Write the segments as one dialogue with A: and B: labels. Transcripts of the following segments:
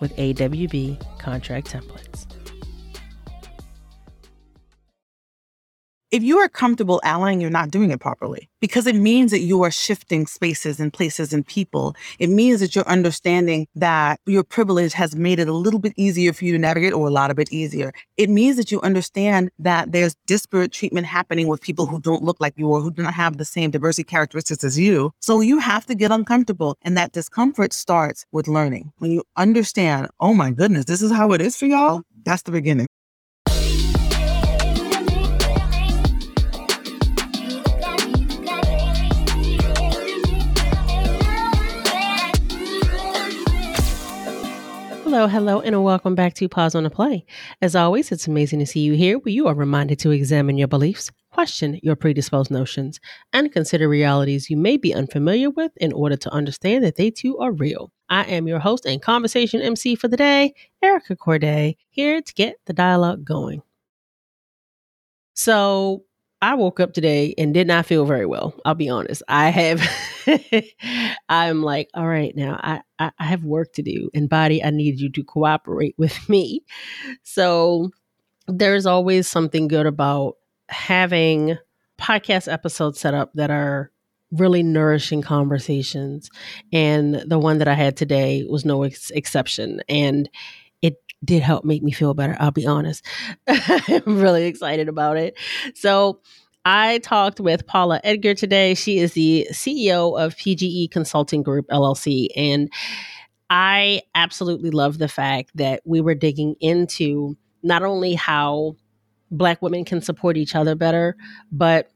A: with AWB contract templates.
B: If you are comfortable allying, you're not doing it properly because it means that you are shifting spaces and places and people. It means that you're understanding that your privilege has made it a little bit easier for you to navigate or a lot of it easier. It means that you understand that there's disparate treatment happening with people who don't look like you or who do not have the same diversity characteristics as you. So you have to get uncomfortable. And that discomfort starts with learning. When you understand, oh my goodness, this is how it is for y'all, that's the beginning.
A: Hello, hello, and welcome back to Pause on the Play. As always, it's amazing to see you here where you are reminded to examine your beliefs, question your predisposed notions, and consider realities you may be unfamiliar with in order to understand that they too are real. I am your host and conversation MC for the day, Erica Courdae, here to get the dialogue going. So, I woke up today and did not feel very well. I'll be honest. I have, I'm like, all right, now I, I, I, have work to do, and body, I need you to cooperate with me. So there's always something good about having podcast episodes set up that are really nourishing conversations. And the one that I had today was no ex- exception. And it did help make me feel better. I'll be honest. I'm really excited about it. So, I talked with Paula Edgar today. She is the CEO of PGE Consulting Group LLC. And I absolutely love the fact that we were digging into not only how Black women can support each other better, but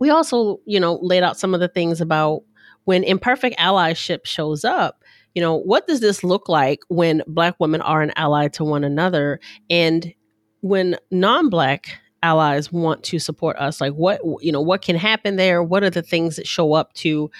A: we also, you know, laid out some of the things about when imperfect allyship shows up you know, what does this look like when Black women are an ally to one another? And when non Black allies want to support us, like what, you know, what can happen there? What are the things that show up to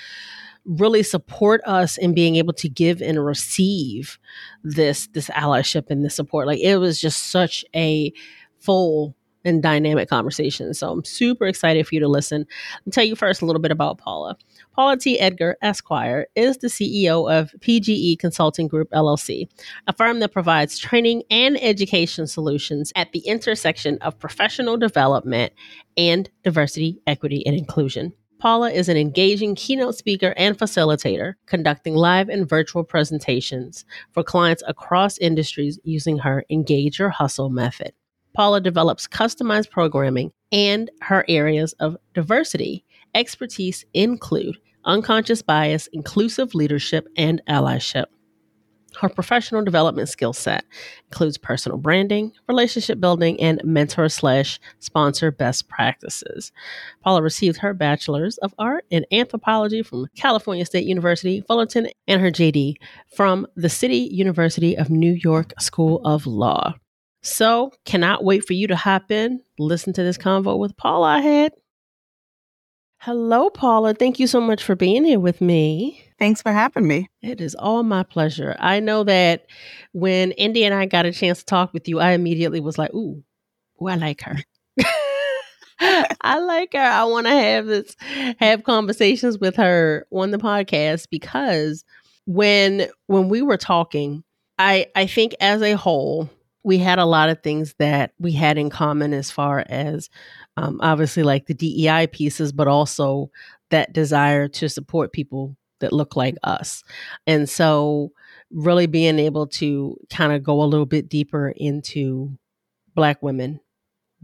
A: really support us in being able to give and receive this this allyship and this support like it was just such a full and dynamic conversation so i'm super excited for you to listen i'll tell you first a little bit about paula Paula T. Edgar, Esquire, is the CEO of PGE Consulting Group LLC, a firm that provides training and education solutions at the intersection of professional development and diversity, equity, and inclusion. Paula is an engaging keynote speaker and facilitator, conducting live and virtual presentations for clients across industries using her Engage or Hustle method. Paula develops customized programming and her areas of diversity expertise include unconscious bias, inclusive leadership, and allyship. Her professional development skill set includes personal branding, relationship building, and mentor slash sponsor best practices. Paula received her bachelor's of art in anthropology from California State University, Fullerton, and her JD from the City University of New York School of Law. So, cannot wait for you to hop in, listen to this convo with Paula I had. Hello, Paula. Thank you so much for being here with me.
B: Thanks for having me.
A: It is all my pleasure. I know that when Indi and I got a chance to talk with you, I immediately was like, ooh, ooh I like her. I like her. I want to have this have conversations with her on the podcast because when when we were talking, I I think as a whole, we had a lot of things that we had in common as far as um, obviously like the DEI pieces, but also that desire to support people that look like us. And so really being able to kind of go a little bit deeper into Black women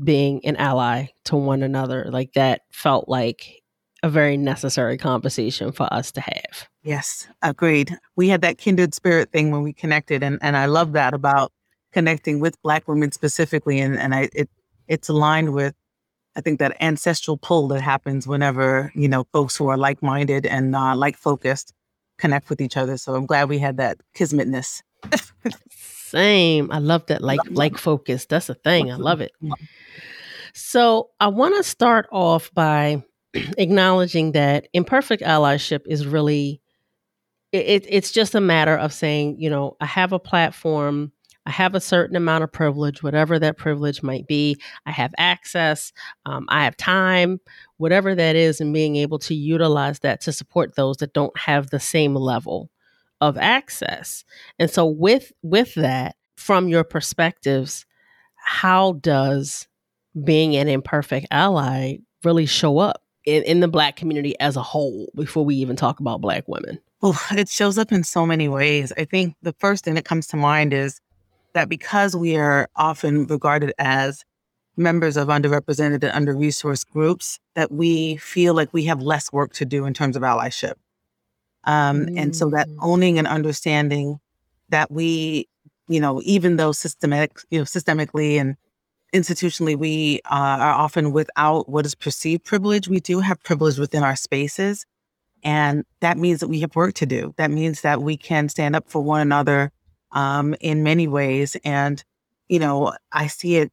A: being an ally to one another. Like that felt like a very necessary conversation for us to have.
B: Yes, agreed. We had that kindred spirit thing when we connected, and, and I love that about connecting with Black women specifically. And, and I, it it's aligned with, I think, that ancestral pull that happens whenever, you know, folks who are like minded and uh, like focused connect with each other. So I'm glad we had that kismetness.
A: Same. I love that like like focus. That's a thing. I love it. So I want to start off by acknowledging that imperfect allyship is really it, it's just a matter of saying, you know, I have a platform I have a certain amount of privilege, whatever that privilege might be. I have access, um, I have time, whatever that is, and being able to utilize that to support those that don't have the same level of access. And so, with with that, from your perspectives, how does being an imperfect ally really show up in, in the Black community as a whole? Before we even talk about Black women.
B: Well, it shows up in so many ways. I think the first thing that comes to mind is that because we are often regarded as members of underrepresented and under-resourced groups, that we feel like we have less work to do in terms of allyship. Um, mm. And so that mm. owning and understanding that we, you know, even though systematic, you know, systemically and institutionally we uh, are often without what is perceived privilege, we do have privilege within our spaces. And that means that we have work to do. That means that we can stand up for one another um, in many ways. And, you know, I see it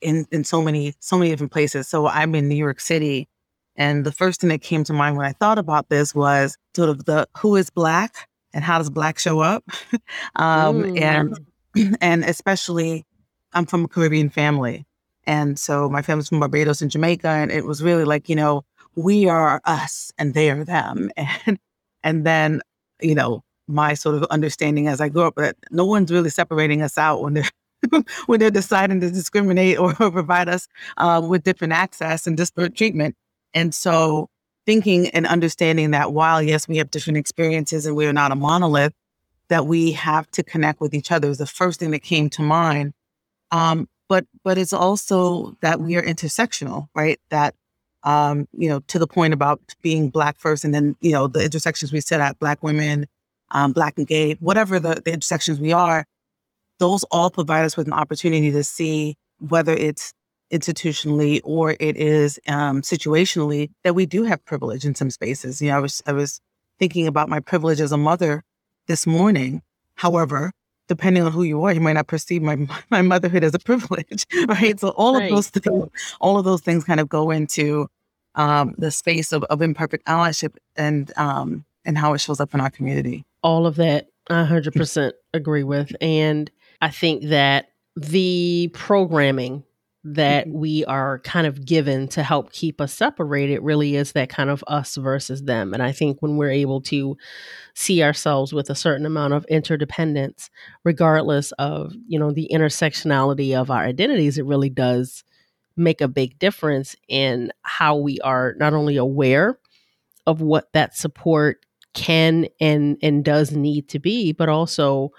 B: in, in so many, so many different places. So I'm in New York City. And the first thing that came to mind when I thought about this was sort of the who is black and how does black show up? um, mm. and, and especially I'm from a Caribbean family. And so my family's from Barbados and Jamaica. And it was really like, you know, we are us and they are them. And, and then, you know, my sort of understanding as I grew up that no one's really separating us out when they're when they're deciding to discriminate or provide us uh, with different access and disparate treatment. And so thinking and understanding that while yes, we have different experiences and we are not a monolith, that we have to connect with each other is the first thing that came to mind. Um, but but it's also that we are intersectional, right? That um, you know, to the point about being black first and then, you know, the intersections we set at black women, um, Black and gay, whatever the, the intersections we are, those all provide us with an opportunity to see whether it's institutionally or it is um, situationally that we do have privilege in some spaces. You know, I was I was thinking about my privilege as a mother this morning. However, depending on who you are, you might not perceive my my motherhood as a privilege, right? So all right. of those things, all of those things kind of go into um, the space of, of imperfect allyship and um, and how it shows up in our community
A: all of that I 100% agree with. And I think that the programming that mm-hmm. we are kind of given to help keep us separated really is that kind of us versus them. And I think when we're able to see ourselves with a certain amount of interdependence, regardless of, you know, the intersectionality of our identities, it really does make a big difference in how we are not only aware of what that support can and and does need to be, but also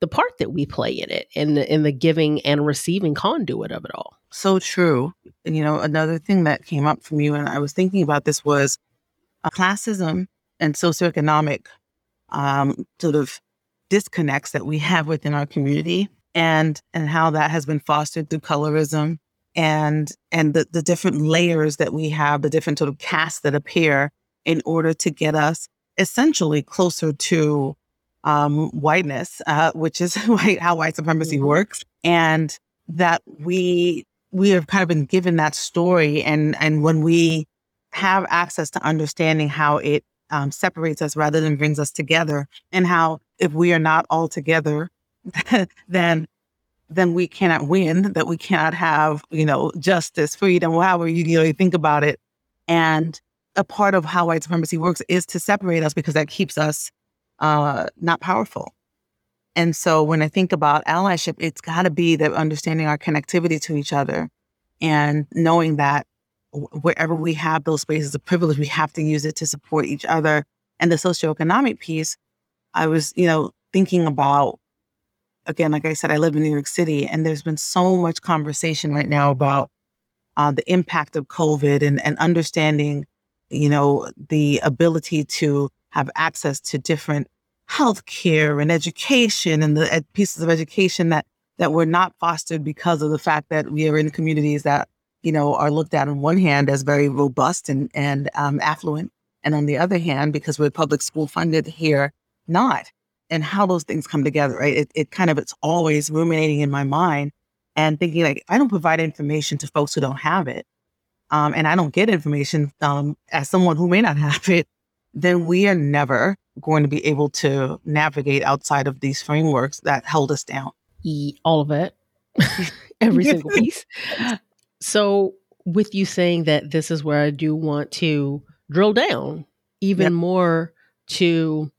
A: the part that we play in it and the, in the giving and receiving conduit of it all.
B: So true. And you know, another thing that came up from you and I was thinking about this was uh, classism and socioeconomic um, sort of disconnects that we have within our community and and how that has been fostered through colorism and and the, the different layers that we have, the different sort of castes that appear in order to get us essentially closer to um, whiteness, uh, which is how white supremacy mm-hmm. works, and that we we have kind of been given that story, and and when we have access to understanding how it um, separates us rather than brings us together, and how if we are not all together, then then we cannot win, that we cannot have you know justice, freedom, however you, you know you think about it, and a part of how white supremacy works is to separate us because that keeps us uh, not powerful. And so when I think about allyship, it's got to be that understanding our connectivity to each other and knowing that wherever we have those spaces of privilege, we have to use it to support each other. And the socioeconomic piece, I was, you know, thinking about, again, like I said, I live in New York City, and there's been so much conversation right now about uh, the impact of COVID and, and understanding, you know, the ability to have access to different healthcare and education and the pieces of education that that were not fostered because of the fact that we are in communities that you know are looked at on one hand as very robust and and um, affluent, and on the other hand, because we're public school funded here, not. And how those things come together, right? It, it kind of it's always ruminating in my mind and thinking like I don't provide information to folks who don't have it, um, and I don't get information um, as someone who may not have it, then we are never going to be able to navigate outside of these frameworks that held us down.
A: All of it, every single piece. So, with you saying that this is where I do want to drill down even yep. more to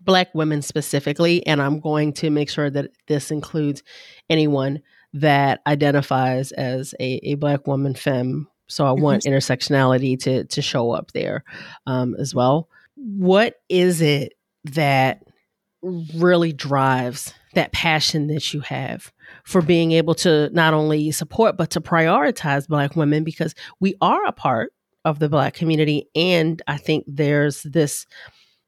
A: Black women specifically, and I'm going to make sure that this includes anyone that identifies as a, a Black woman, femme. So I want mm-hmm. intersectionality to to show up there um, as well what is it that really drives that passion that you have for being able to not only support but to prioritize black women because we are a part of the black community and i think there's this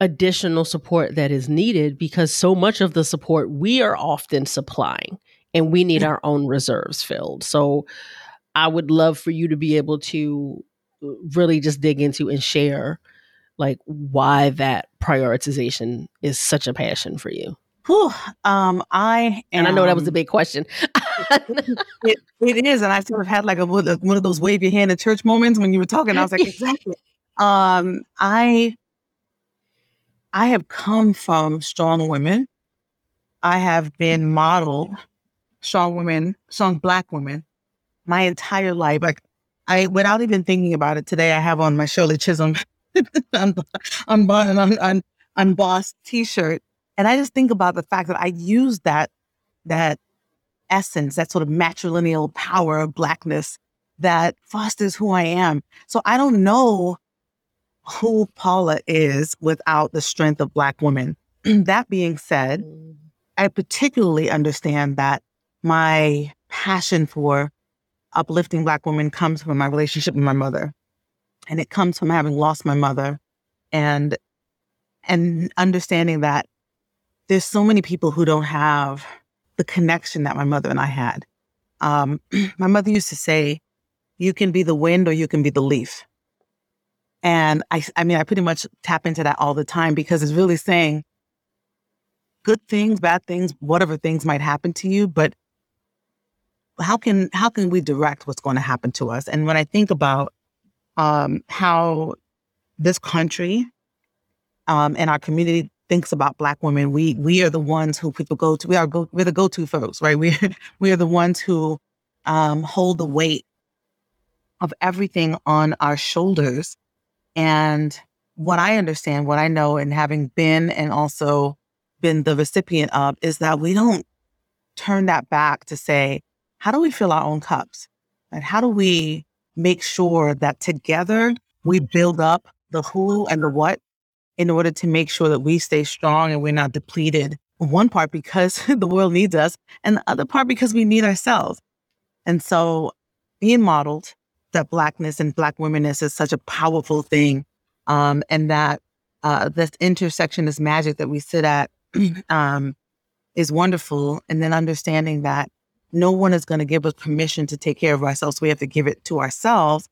A: additional support that is needed because so much of the support we are often supplying and we need our own reserves filled so i would love for you to be able to really just dig into and share like why that prioritization is such a passion for you.
B: Whew, um, I
A: am, and I know that was a big question.
B: it, it is, and I sort of had like a one of those wave your hand at church moments when you were talking. I was like, exactly. um, I I have come from strong women. I have been modeled strong women, strong black women, my entire life. Like I, without even thinking about it, today I have on my Shirley Chisholm on, on Boss t-shirt. And I just think about the fact that I use that, that essence, that sort of matrilineal power of blackness that fosters who I am. So I don't know who Paula is without the strength of black women. that being said, mm. I particularly understand that my passion for uplifting black women comes from my relationship with my mother and it comes from having lost my mother and and understanding that there's so many people who don't have the connection that my mother and I had. Um, my mother used to say, "You can be the wind or you can be the leaf." And I, I mean, I pretty much tap into that all the time because it's really saying good things, bad things, whatever things might happen to you, but how can how can we direct what's going to happen to us? And when I think about um, how this country um, and our community thinks about Black women. We we are the ones who people go to. We are go, we're the go to folks, right? We we are the ones who um, hold the weight of everything on our shoulders. And what I understand, what I know, and having been and also been the recipient of, is that we don't turn that back to say, how do we fill our own cups? And how do we make sure that together we build up the who and the what in order to make sure that we stay strong and we're not depleted. One part because the world needs us, and the other part because we need ourselves. And so being modeled that blackness and black womenness is such a powerful thing. Um, and that uh, this intersection, this magic that we sit at um, is wonderful. And then understanding that no one is going to give us permission to take care of ourselves. We have to give it to ourselves.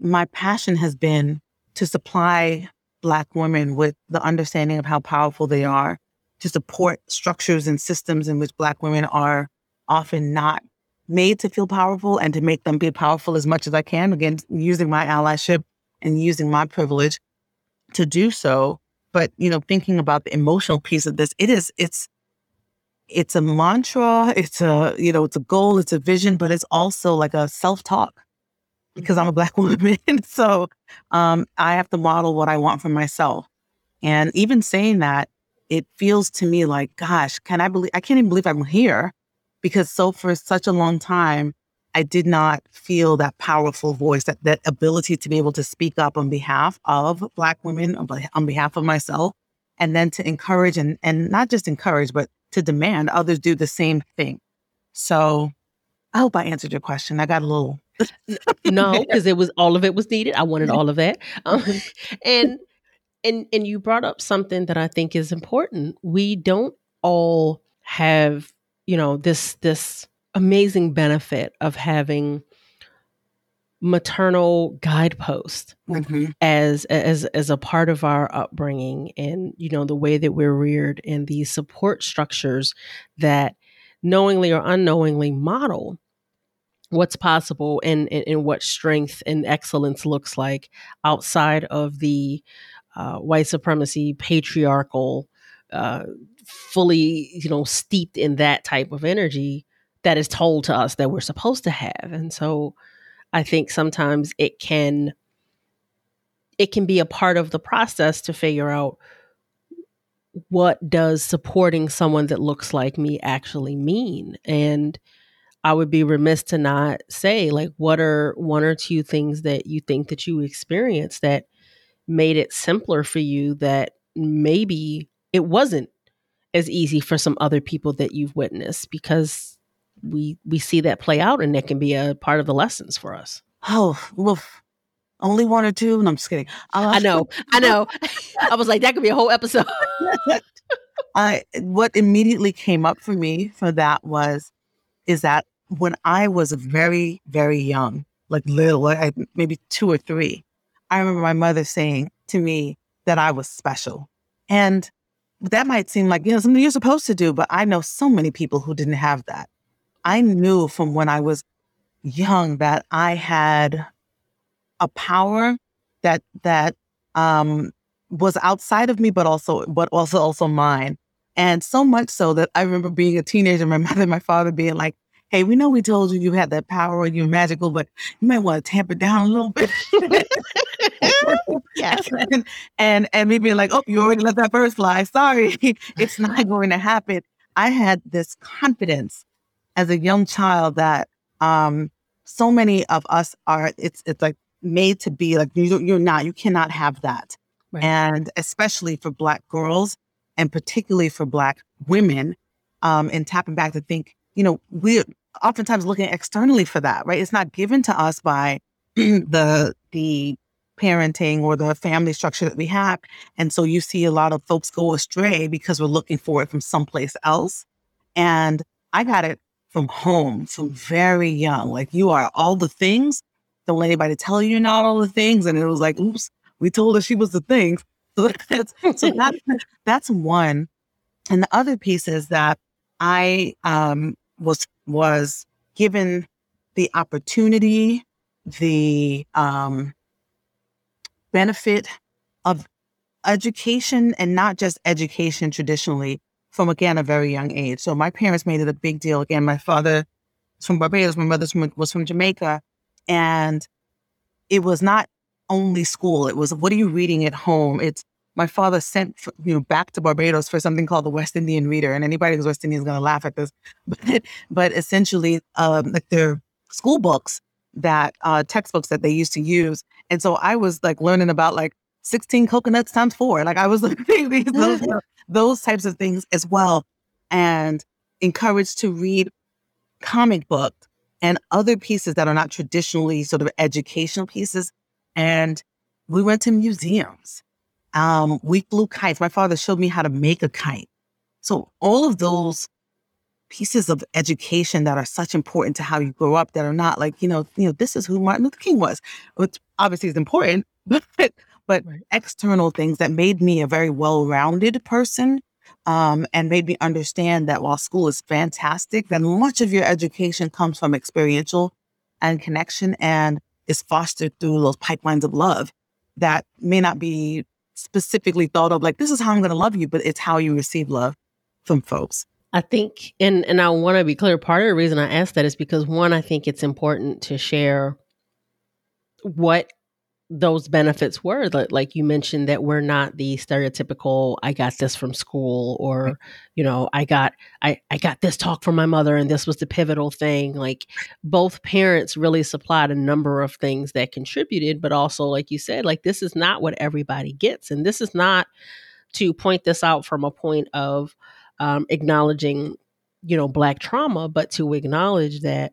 B: My passion has been to supply Black women with the understanding of how powerful they are, to support structures and systems in which Black women are often not made to feel powerful and to make them be powerful as much as I can. Again, using my allyship and using my privilege to do so. But, you know, thinking about the emotional piece of this, it is, it's, it's a mantra, it's a, you know, it's a goal, it's a vision, but it's also like a self-talk because I'm a black woman. so um, I have to model what I want for myself. And even saying that, it feels to me like, gosh, can I believe I can't even believe I'm here because so for such a long time, I did not feel that powerful voice, that that ability to be able to speak up on behalf of black women, on behalf of myself. and then to encourage and, and not just encourage, but to demand others do the same thing. So I hope I answered your question. I got a little.
A: no, because it was all of it was needed. I wanted all of that. Um, and and and you brought up something that I think is important. We don't all have, you know, this this amazing benefit of having maternal guidepost mm-hmm. as as as a part of our upbringing and you know the way that we're reared and these support structures that knowingly or unknowingly model what's possible and, and, and what strength and excellence looks like outside of the uh, white supremacy patriarchal uh, fully you know steeped in that type of energy that is told to us that we're supposed to have and so I think sometimes it can it can be a part of the process to figure out what does supporting someone that looks like me actually mean? And I would be remiss to not say like what are one or two things that you think that you experienced that made it simpler for you that maybe it wasn't as easy for some other people that you've witnessed? Because we we see that play out and that can be a part of the lessons for us.
B: Oh, woof. Only one or two? No, I'm just kidding.
A: Uh, I know. I know. I was like, that could be a whole episode.
B: I what immediately came up for me for that was is that when I was very, very young, like little, like maybe two or three, I remember my mother saying to me that I was special. And that might seem like, you know, something you're supposed to do, but I know so many people who didn't have that. I knew from when I was young that I had a power that that um, was outside of me, but also but also also mine. And so much so that I remember being a teenager, my mother and my father being like, "Hey, we know we told you you had that power and you're magical, but you might want to tamp it down a little bit." yes. And, and and me being like, "Oh, you already let that bird fly. Sorry, it's not going to happen." I had this confidence as a young child that um, so many of us are. It's it's like made to be like you, you're not. You cannot have that. Right. And especially for Black girls, and particularly for Black women, um, and tapping back to think, you know, we're oftentimes looking externally for that. Right? It's not given to us by the the parenting or the family structure that we have. And so you see a lot of folks go astray because we're looking for it from someplace else. And I got it from home from very young. Like you are all the things. Don't let anybody tell you you're not all the things. And it was like, oops, we told her she was the things. So that's so that, that's one. And the other piece is that I um, was was given the opportunity, the um, benefit of education, and not just education traditionally, from again a very young age. So my parents made it a big deal. Again, my father was from Barbados, my mother was from Jamaica, and it was not only school. It was what are you reading at home? It's my father sent you know back to Barbados for something called the West Indian Reader, and anybody who's West Indian is going to laugh at this, but but essentially um, like their school books that uh, textbooks that they used to use, and so I was like learning about like 16 coconuts times four. Like I was like those, those types of things as well. And encouraged to read comic books and other pieces that are not traditionally sort of educational pieces. And we went to museums. Um, we flew kites. My father showed me how to make a kite. So all of those pieces of education that are such important to how you grow up that are not like, you know, you know, this is who Martin Luther King was, which obviously is important, but but right. external things that made me a very well-rounded person um, and made me understand that while school is fantastic, then much of your education comes from experiential and connection and is fostered through those pipelines of love that may not be specifically thought of like this is how I'm going to love you, but it's how you receive love from folks.
A: I think, and and I want to be clear. Part of the reason I asked that is because one, I think it's important to share what those benefits were like you mentioned that we're not the stereotypical i got this from school or you know i got i i got this talk from my mother and this was the pivotal thing like both parents really supplied a number of things that contributed but also like you said like this is not what everybody gets and this is not to point this out from a point of um, acknowledging, you know, Black trauma, but to acknowledge that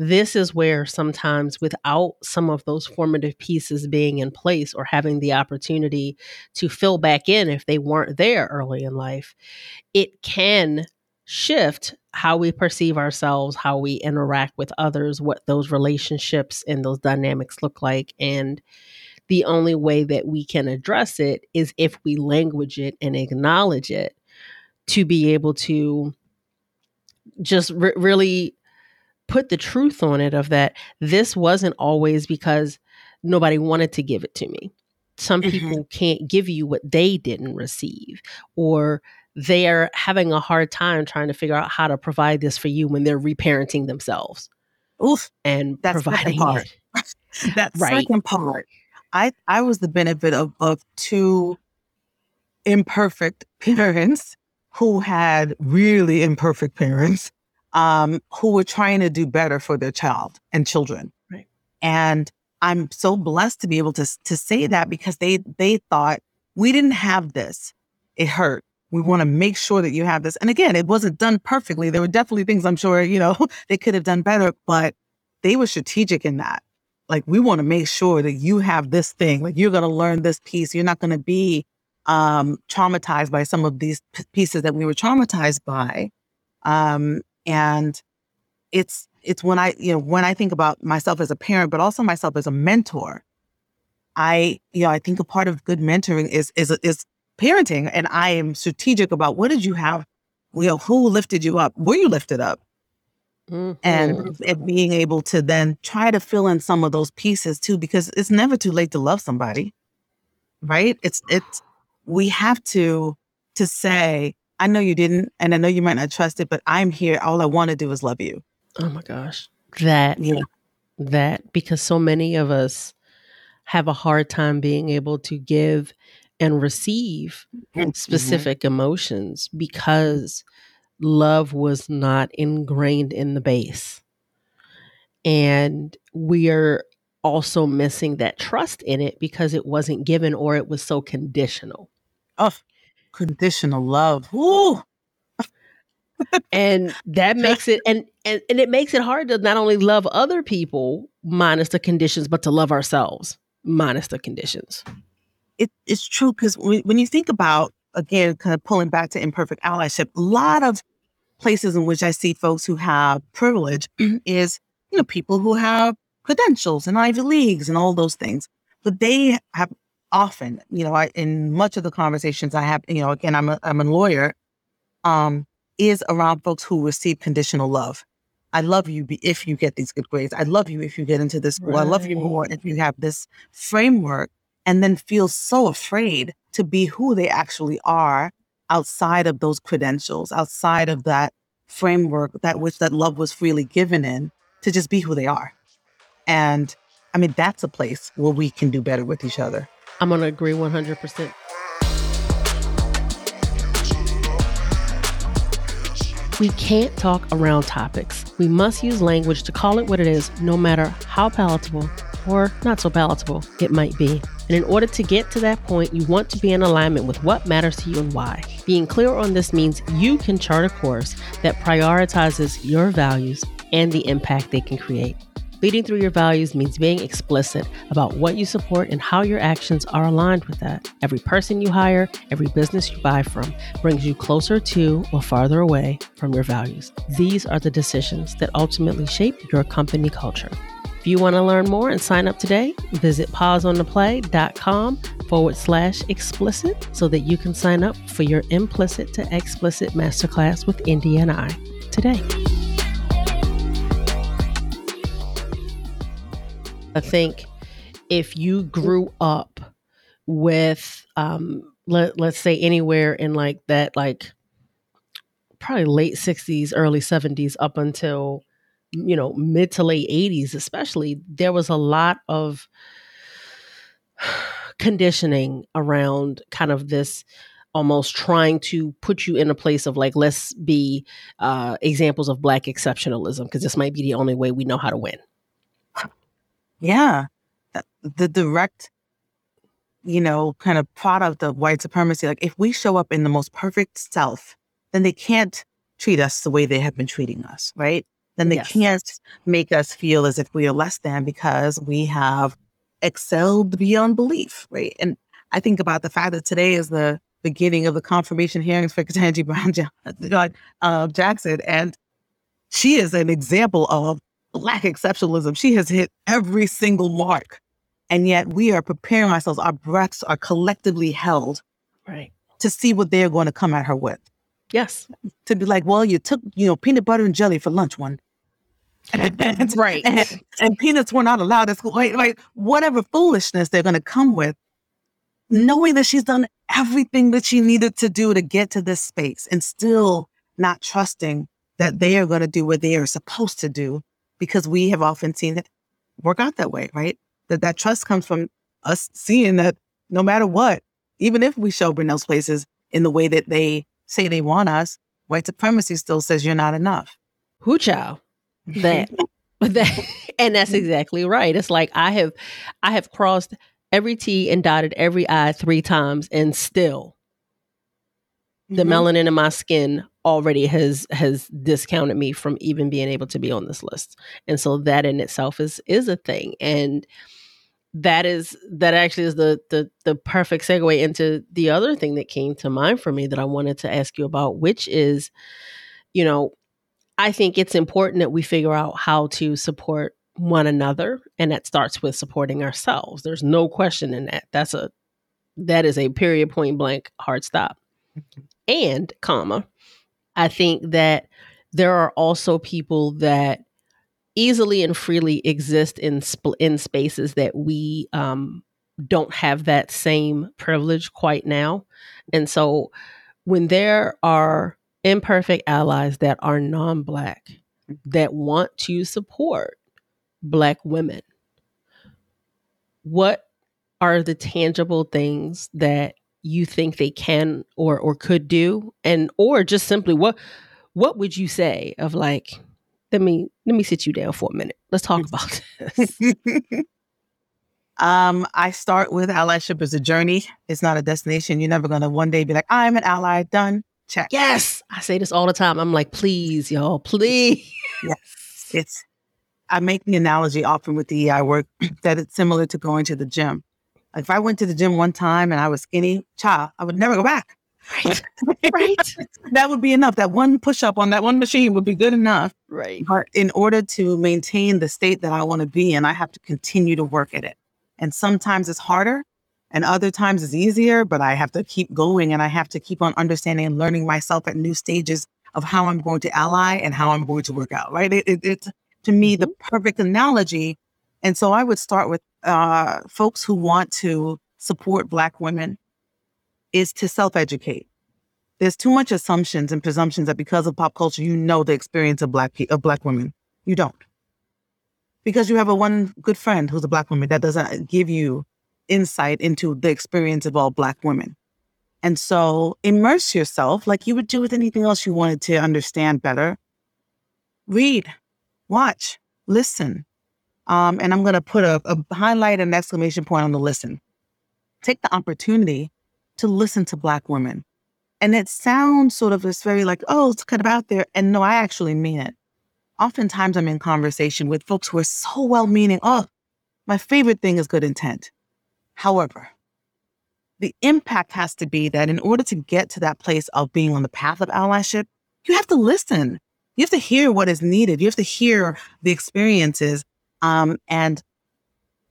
A: this is where sometimes without some of those formative pieces being in place or having the opportunity to fill back in if they weren't there early in life, it can shift how we perceive ourselves, how we interact with others, what those relationships and those dynamics look like. And the only way that we can address it is if we language it and acknowledge it to be able to just re- really put the truth on it of that this wasn't always because nobody wanted to give it to me. Some mm-hmm. people can't give you what they didn't receive, or they're having a hard time trying to figure out how to provide this for you when they're reparenting themselves.
B: Oof.
A: And that's providing
B: part. it. that right. second part. I, I was the benefit of, of two imperfect parents who had really imperfect parents um, who were trying to do better for their child and children.
A: Right.
B: And I'm so blessed to be able to to say that because they they thought we didn't have this. It hurt. We want to make sure that you have this. And again, it wasn't done perfectly. There were definitely things I'm sure, you know, they could have done better, but they were strategic in that. Like, we want to make sure that you have this thing. Like, you're going to learn this piece. You're not going to be um, traumatized by some of these p- pieces that we were traumatized by. Um, and it's, it's when I, you know, when I think about myself as a parent, but also myself as a mentor, I, you know, I think a part of good mentoring is, is, is parenting and I am strategic about what did you have, you know, who lifted you up? Were you lifted up? Mm-hmm. And, and being able to then try to fill in some of those pieces too, because it's never too late to love somebody, right? It's, it's, we have to, to say, I know you didn't, and I know you might not trust it, but I'm here. All I want to do is love you.
A: Oh my gosh. That, yeah. that, because so many of us have a hard time being able to give and receive mm-hmm. specific emotions because love was not ingrained in the base. And we are also missing that trust in it because it wasn't given or it was so conditional.
B: Oh, conditional love. Ooh.
A: and that makes it and, and and it makes it hard to not only love other people minus the conditions but to love ourselves minus the conditions
B: it, it's true because when, when you think about again, kind of pulling back to imperfect allyship, a lot of places in which I see folks who have privilege mm-hmm. is, you know, people who have credentials and Ivy Leagues and all those things. But they have often, you know, I, in much of the conversations I have, you know, again, I'm a, I'm a lawyer, um, is around folks who receive conditional love. I love you if you get these good grades. I love you if you get into this school. Right. I love you more if you have this framework and then feel so afraid to be who they actually are outside of those credentials, outside of that framework that which that love was freely given in to just be who they are. And I mean, that's a place where we can do better with each other.
A: I'm going to agree 100%. We can't talk around topics. We must use language to call it what it is, no matter how palatable or not so palatable it might be. And in order to get to that point, you want to be in alignment with what matters to you and why. Being clear on this means you can chart a course that prioritizes your values and the impact they can create. Leading through your values means being explicit about what you support and how your actions are aligned with that. Every person you hire, every business you buy from, brings you closer to or farther away from your values. These are the decisions that ultimately shape your company culture. If you want to learn more and sign up today, visit pauseontheplay.com forward slash explicit so that you can sign up for your implicit to explicit masterclass with Indi and I today. I think if you grew up with, um, let, let's say anywhere in like that, like probably late 60s, early 70s up until you know, mid to late 80s, especially, there was a lot of conditioning around kind of this almost trying to put you in a place of like, let's be uh, examples of Black exceptionalism, because this might be the only way we know how to win.
B: Yeah. The direct you know, kind of product of white supremacy. Like if we show up in the most perfect self, then they can't treat us the way they have been treating us, right? Then they yes. can't make us feel as if we are less than because we have excelled beyond belief, right? And I think about the fact that today is the beginning of the confirmation hearings for Ketanji Brown uh, Jackson, and she is an example of Black exceptionalism. She has hit every single mark. And yet we are preparing ourselves, our breaths are collectively held
A: right.
B: to see what they're going to come at her with.
A: Yes.
B: To be like, well, you took, you know, peanut butter and jelly for lunch one.
A: And, right.
B: And, and, peanuts were not allowed at school. Like, like whatever foolishness they're going to come with, knowing that she's done everything that she needed to do to get to this space and still not trusting that they are going to do what they are supposed to do because we have often seen it work out that way, right? That that trust comes from us seeing that no matter what, even if we show up in those places in the way that they say they want us, white supremacy still says you're not enough.
A: Who child? That that and that's exactly right. It's like I have I have crossed every T and dotted every I three times and still the mm-hmm. melanin in my skin already has has discounted me from even being able to be on this list. And so that in itself is is a thing. And that is that actually is the the the perfect segue into the other thing that came to mind for me that I wanted to ask you about which is you know I think it's important that we figure out how to support one another and that starts with supporting ourselves. There's no question in that. That's a that is a period point blank hard stop. Mm-hmm. and comma I think that there are also people that easily and freely exist in sp- in spaces that we um, don't have that same privilege quite now, and so when there are imperfect allies that are non-black that want to support black women what are the tangible things that you think they can or or could do? And or just simply what what would you say of like let me let me sit you down for a minute. Let's talk about this.
B: Um i start with allyship as a journey. It's not a destination. You're never going to one day be like i'm an ally. Done. Check.
A: Yes! I say this all the time. I'm like please y'all please.
B: Yes. It's i make the analogy often with the ei work that it's similar to going to the gym if I went to the gym one time and I was skinny, child, I would never go back.
A: Right. right.
B: that would be enough. That one push up on that one machine would be good enough.
A: Right.
B: But in order to maintain the state that I want to be in, I have to continue to work at it. And sometimes it's harder and other times it's easier, but I have to keep going and I have to keep on understanding and learning myself at new stages of how I'm going to ally and how I'm going to work out. Right. It, it, it's to me the mm-hmm. perfect analogy. And so I would start with uh, folks who want to support Black women is to self educate. There's too much assumptions and presumptions that because of pop culture, you know the experience of Black, of black women. You don't. Because you have a one good friend who's a Black woman that doesn't give you insight into the experience of all Black women. And so immerse yourself like you would do with anything else you wanted to understand better. Read, watch, listen, um, and I'm going to put a, a highlight and exclamation point on the listen. Take the opportunity to listen to Black women. And it sounds sort of this very like, oh, it's kind of out there. And no, I actually mean it. Oftentimes I'm in conversation with folks who are so well meaning. Oh, my favorite thing is good intent. However, the impact has to be that in order to get to that place of being on the path of allyship, you have to listen. You have to hear what is needed. You have to hear the experiences um, and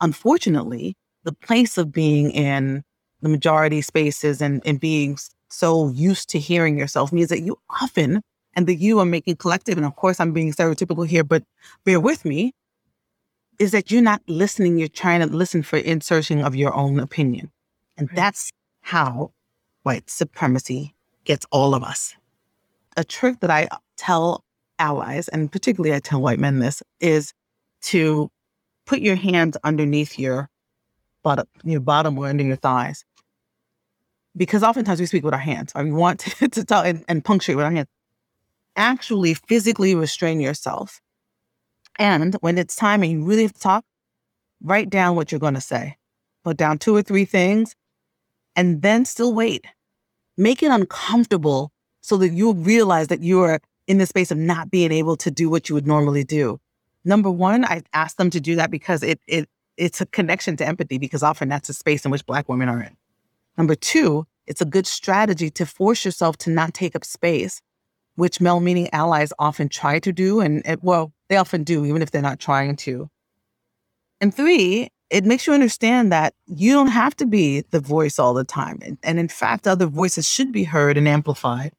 B: unfortunately, the place of being in the majority spaces and, and being so used to hearing yourself means that you often, and the you are making collective, and of course I'm being stereotypical here, but bear with me, is that you're not listening, you're trying to listen for insertion of your own opinion. And right. that's how white supremacy gets all of us. A trick that I tell allies, and particularly I tell white men this, is to put your hands underneath your bottom, your bottom or under your thighs. Because oftentimes we speak with our hands, or we want to, to talk and, and punctuate with our hands. Actually, physically restrain yourself. And when it's time and you really have to talk, write down what you're going to say. put down two or three things, and then still wait. Make it uncomfortable so that you'll realize that you are in the space of not being able to do what you would normally do. Number one, I ask them to do that because it it it's a connection to empathy because often that's a space in which Black women are in. Number two, it's a good strategy to force yourself to not take up space, which male meaning allies often try to do. And it, well, they often do, even if they're not trying to. And three, it makes you understand that you don't have to be the voice all the time. And, and in fact, other voices should be heard and amplified.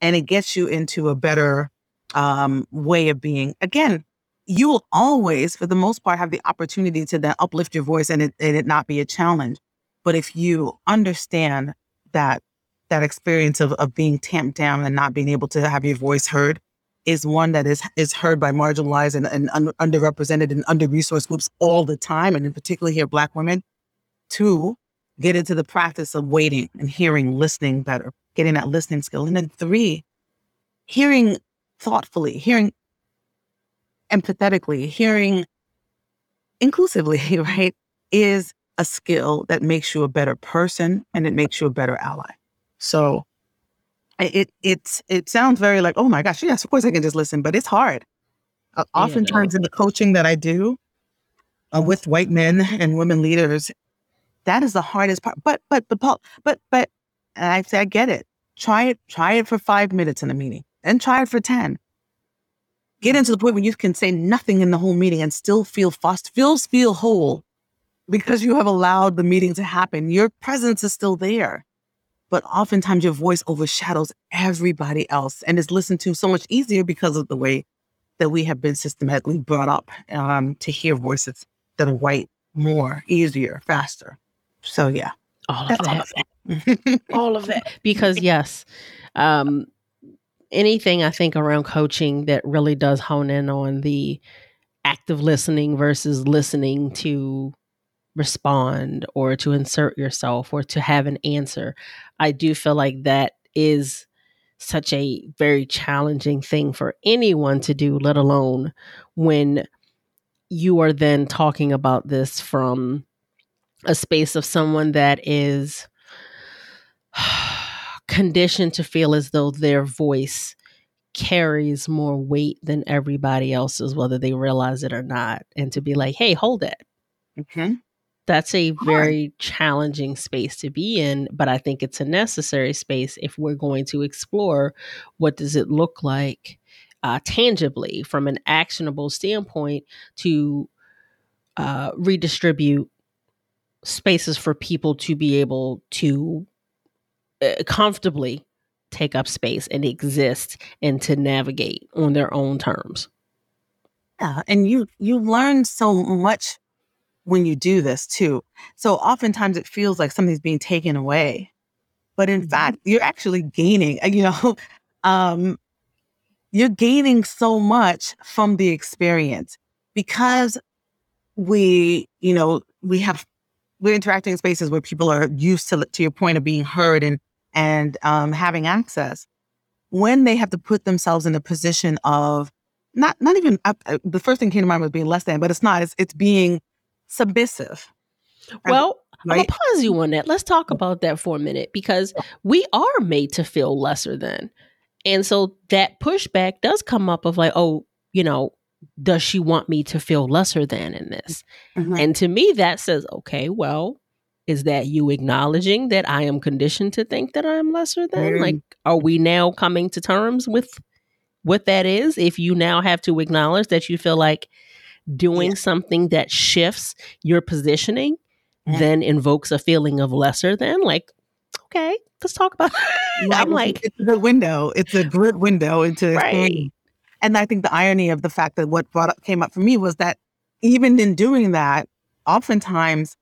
B: And it gets you into a better um, way of being. Again, you will always, for the most part, have the opportunity to then uplift your voice and it, and it not be a challenge. But if you understand that that experience of, of being tamped down and not being able to have your voice heard is one that is is heard by marginalized and, and un- underrepresented and under-resourced groups all the time, and in particular here, Black women. Two, get into the practice of waiting and hearing, listening better, getting that listening skill. And then three, hearing thoughtfully, hearing empathetically, hearing inclusively, right, is a skill that makes you a better person and it makes you a better ally. So it it it sounds very like, oh my gosh, yes, of course I can just listen, but it's hard. Uh, oftentimes in the coaching that I do uh, with white men and women leaders, that is the hardest part. But but but Paul, but but and I say I get it. Try it, try it for five minutes in a meeting, and try it for ten get into the point where you can say nothing in the whole meeting and still feel fast, feels feel whole because you have allowed the meeting to happen. Your presence is still there. But oftentimes your voice overshadows everybody else and is listened to so much easier because of the way that we have been systematically brought up um, to hear voices that are white more, easier, faster. So yeah.
A: All of that. All of that. all of that. Because yes, um, anything I think around coaching that really does hone in on the active listening versus listening to respond or to insert yourself or to have an answer. I do feel like that is such a very challenging thing for anyone to do, let alone when you are then talking about this from a space of someone that is conditioned to feel as though their voice carries more weight than everybody else's, whether they realize it or not, and to be like, hey, hold it. Mm-hmm. That's a very challenging space to be in, but I think it's a necessary space if we're going to explore what does it look like uh, tangibly from an actionable standpoint to uh, redistribute spaces for people to be able to comfortably take up space and exist and to navigate on their own terms.
B: Yeah, and you you learn so much when you do this too. So oftentimes it feels like something's being taken away, but in mm-hmm. fact you're actually gaining. You know, um, you're gaining so much from the experience because we, you know, we have we're interacting in spaces where people are used to to your point of being heard and and um, having access, when they have to put themselves in a position of not not even uh, uh, the first thing came to mind was being less than, but it's not. It's it's being submissive.
A: Well, right? I'm gonna pause you on that. Let's talk about that for a minute because we are made to feel lesser than, and so that pushback does come up of like, oh, you know, does she want me to feel lesser than in this? Mm-hmm. And to me, that says, okay, well, is that you acknowledging that I am conditioned to think that I am lesser than? Mm. Like, are we now coming to terms with what that is? If you now have to acknowledge that you feel like doing yeah. something that shifts your positioning, yeah. then invokes a feeling of lesser than, like, okay, let's talk about it. I'm like,
B: it's the window. It's a good window into right. And I think the irony of the fact that what brought up, came up for me was that even in doing that, oftentimes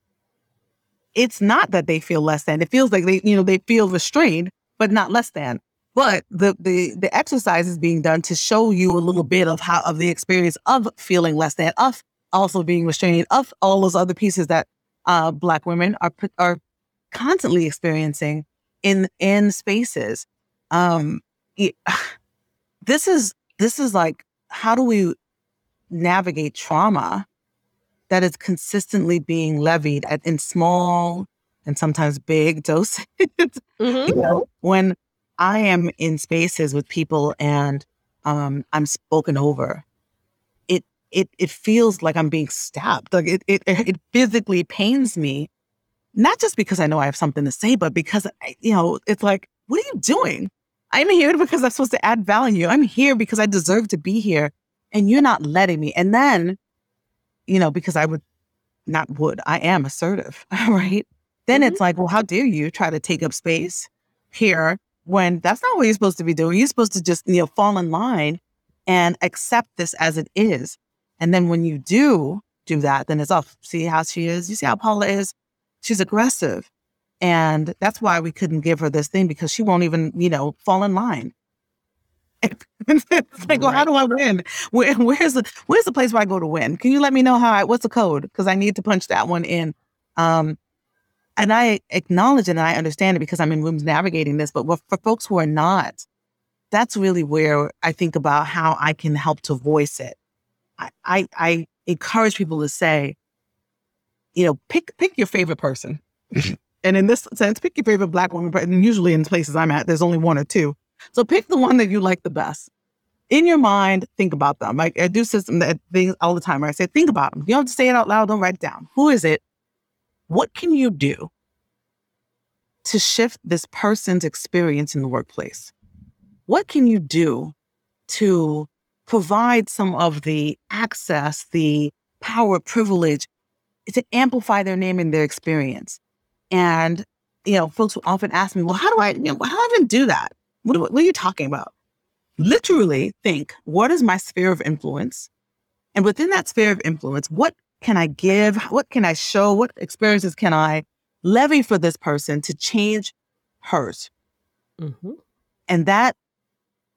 B: it's not that they feel less than. It feels like they, you know, they feel restrained, but not less than. But the the the exercise is being done to show you a little bit of how of the experience of feeling less than, of also being restrained, of all those other pieces that uh, Black women are are constantly experiencing in in spaces. Um, it, this is this is like how do we navigate trauma that is consistently being levied at, in small and sometimes big doses. mm-hmm. you know, when I am in spaces with people and um, I'm spoken over, it it it feels like I'm being stabbed. Like it it it physically pains me, not just because I know I have something to say, but because you know it's like, what are you doing? I'm here because I'm supposed to add value. I'm here because I deserve to be here, and you're not letting me. And then, you know, because I would not would I am assertive, right? Then mm-hmm. it's like, well, how dare you try to take up space here when that's not what you're supposed to be doing. You're supposed to just, you know, fall in line and accept this as it is. And then when you do do that, then it's off. Oh, see how she is? You see how Paula is? She's aggressive. And that's why we couldn't give her this thing because she won't even, you know, fall in line. it's like, well, how do I win? Where, where's the where's the place where I go to win? Can you let me know how I what's the code? Because I need to punch that one in. Um, and I acknowledge it and I understand it because I'm in rooms navigating this. But for folks who are not, that's really where I think about how I can help to voice it. I, I, I encourage people to say, you know, pick pick your favorite person. and in this sense, pick your favorite black woman. And usually in places I'm at, there's only one or two. So pick the one that you like the best. In your mind, think about them. Like I do system that things all the time where I say, think about them. You don't have to say it out loud, don't write it down. Who is it? What can you do to shift this person's experience in the workplace? What can you do to provide some of the access, the power, privilege to amplify their name and their experience? And, you know, folks will often ask me, well, how do I, you know, how do I even do that? What, what are you talking about? Literally think, what is my sphere of influence? And within that sphere of influence, what can I give? What can I show? What experiences can I levy for this person to change hers? Mm-hmm. And that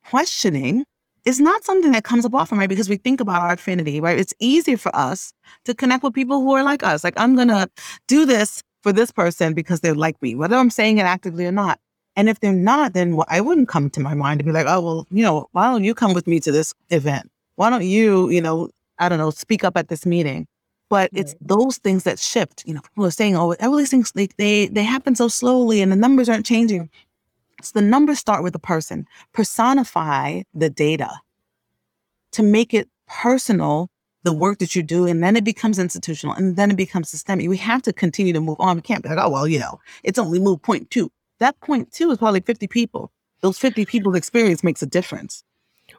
B: questioning is not something that comes up often, right? Because we think about our affinity, right? It's easier for us to connect with people who are like us. Like, I'm going to do this for this person because they're like me, whether I'm saying it actively or not. And if they're not, then well, I wouldn't come to my mind to be like, oh, well, you know, why don't you come with me to this event? Why don't you, you know, I don't know, speak up at this meeting? But right. it's those things that shift. You know, people are saying, oh, all these things, they, they, they happen so slowly and the numbers aren't changing. So the numbers start with the person. Personify the data to make it personal, the work that you do, and then it becomes institutional and then it becomes systemic. We have to continue to move on. We can't be like, oh, well, you know, it's only move point two. That point point too is probably 50 people. Those 50 people's experience makes a difference.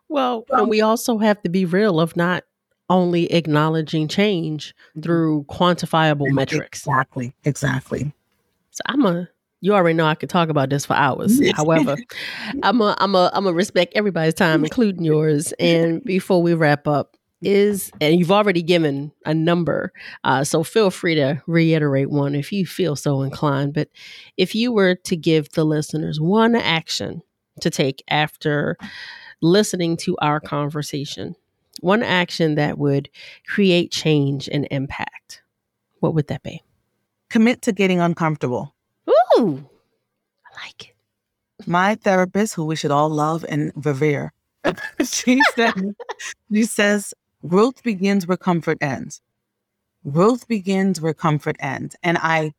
A: Well, and we also have to be real of not only acknowledging change mm-hmm. through quantifiable metrics.
B: Exactly. Exactly.
A: So I'm a you already know I could talk about this for hours. However, I'm a I'm a I'm a respect everybody's time, including yours. And before we wrap up, is and you've already given a number, uh, so feel free to reiterate one if you feel so inclined. But if you were to give the listeners one action to take after listening to our conversation, one action that would create change and impact, what would that be?
B: Commit to getting uncomfortable.
A: Ooh, I like it.
B: My therapist, who we should all love and revere, she said, she says, growth begins where comfort ends. Growth begins where comfort ends. And I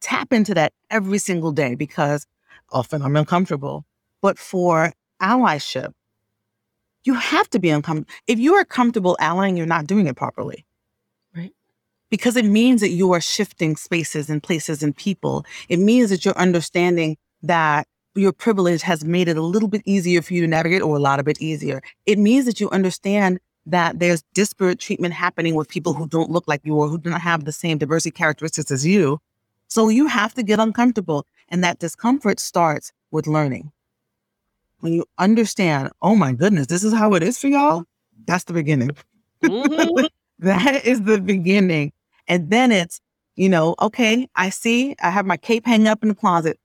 B: tap into that every single day because often I'm uncomfortable. But for allyship, you have to be uncomfortable. If you are comfortable allying, you're not doing it properly.
A: Right.
B: Because it means that you are shifting spaces and places and people. It means that you're understanding that your privilege has made it a little bit easier for you to navigate or a lot of it easier. It means that you understand that there's disparate treatment happening with people who don't look like you or who do not have the same diversity characteristics as you. So you have to get uncomfortable. And that discomfort starts with learning when you understand, oh my goodness, this is how it is for y'all, that's the beginning. Mm-hmm. that is the beginning. And then it's, you know, okay, I see, I have my cape hanging up in the closet.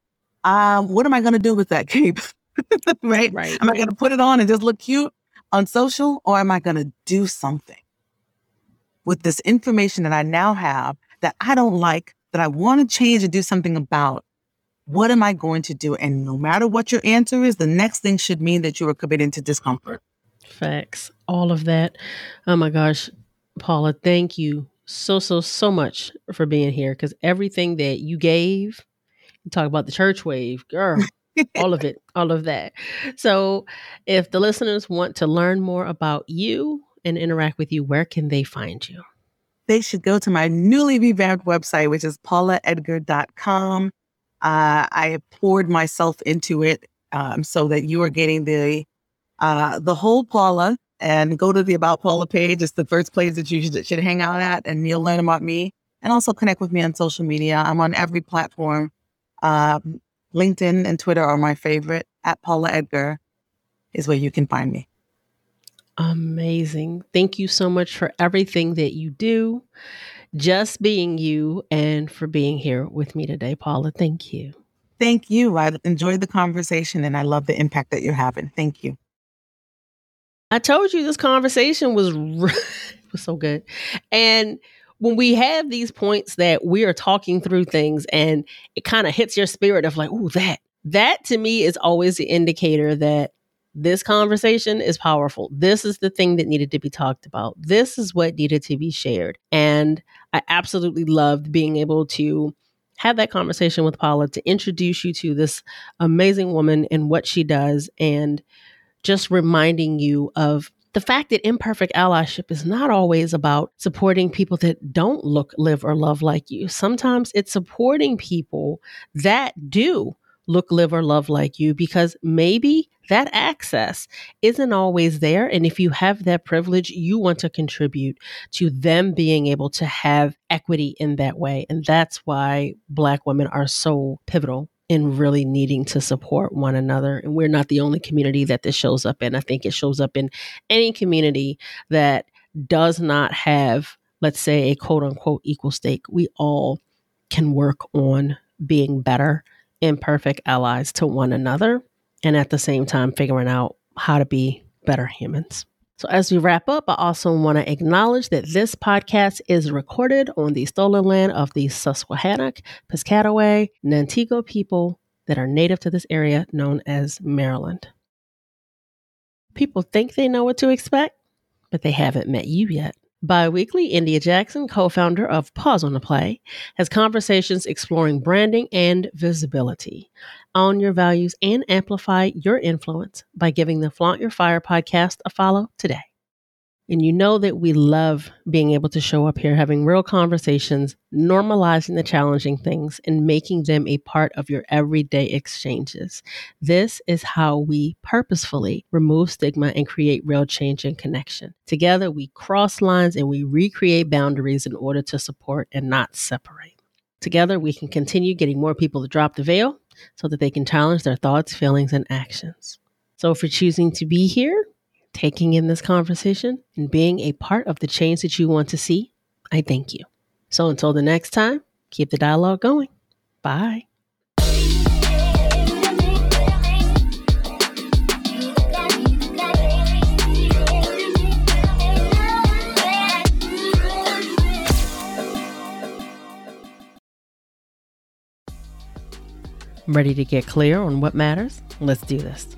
B: Um, what am I going to do with that cape? right? Right. Am I going to put it on and just look cute on social or am I going to do something with this information that I now have that I don't like, that I want to change and do something about? What am I going to do? And no matter what your answer is, the next thing should mean that you are committed to discomfort.
A: Facts. All of that. Oh my gosh. Paula, thank you so, so, so much for being here because everything that you gave, you talk about the church wave, girl, all of it, all of that. So, if the listeners want to learn more about you and interact with you, where can they find you?
B: They should go to my newly revamped website, which is paulaedgar.com. Uh, I poured myself into it um, so that you are getting the uh, the whole Paula and go to the About Paula page. It's the first place that you should, should hang out at, and you'll learn about me. And also connect with me on social media. I'm on every platform. Um, LinkedIn and Twitter are my favorite. At Paula Edgar is where you can find me.
A: Amazing. Thank you so much for everything that you do, just being you, and for being here with me today, Paula. Thank you.
B: Thank you. I enjoyed the conversation and I love the impact that you're having. Thank you.
A: I told you this conversation was was so good. And when we have these points that we are talking through things and it kind of hits your spirit of like, oh, that, that to me is always the indicator that this conversation is powerful. This is the thing that needed to be talked about. This is what needed to be shared. And I absolutely loved being able to have that conversation with Paula to introduce you to this amazing woman and what she does and just reminding you of the fact that imperfect allyship is not always about supporting people that don't look, live, or love like you. Sometimes it's supporting people that do look, live, or love like you because maybe that access isn't always there. And if you have that privilege, you want to contribute to them being able to have equity in that way. And that's why Black women are so pivotal in really needing to support one another. And we're not the only community that this shows up in. I think it shows up in any community that does not have, let's say, a quote unquote equal stake. We all can work on being better, imperfect allies to one another, and at the same time, figuring out how to be better humans. So, as we wrap up, I also want to acknowledge that this podcast is recorded on the stolen land of the Susquehannock, Piscataway, Nanticoke people that are native to this area known as Maryland. People think they know what to expect, but they haven't met you yet. Biweekly, Indi Jackson, co founder of Pause on the Play, has conversations exploring branding and visibility. Own your values and amplify your influence by giving the Flaunt Your Fire podcast a follow today. And you know that we love being able to show up here, having real conversations, normalizing the challenging things, and making them a part of your everyday exchanges. This is how we purposefully remove stigma and create real change and connection. Together, we cross lines and we recreate boundaries in order to support and not separate. Together, we can continue getting more people to drop the veil so that they can challenge their thoughts, feelings, and actions. So, for choosing to be here, taking in this conversation and being a part of the change that you want to see, I thank you. So until the next time, keep the dialogue going. Bye. Ready to get clear on what matters? Let's do this.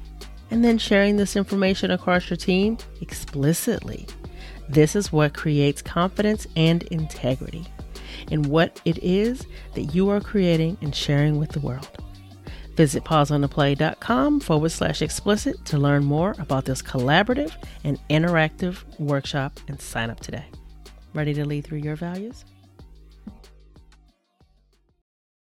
A: and then sharing this information across your team explicitly. This is what creates confidence and integrity in what it is that you are creating and sharing with the world. Visit pauseontheplay.com forward slash explicit to learn more about this collaborative and interactive workshop and sign up today. Ready to lead through your values?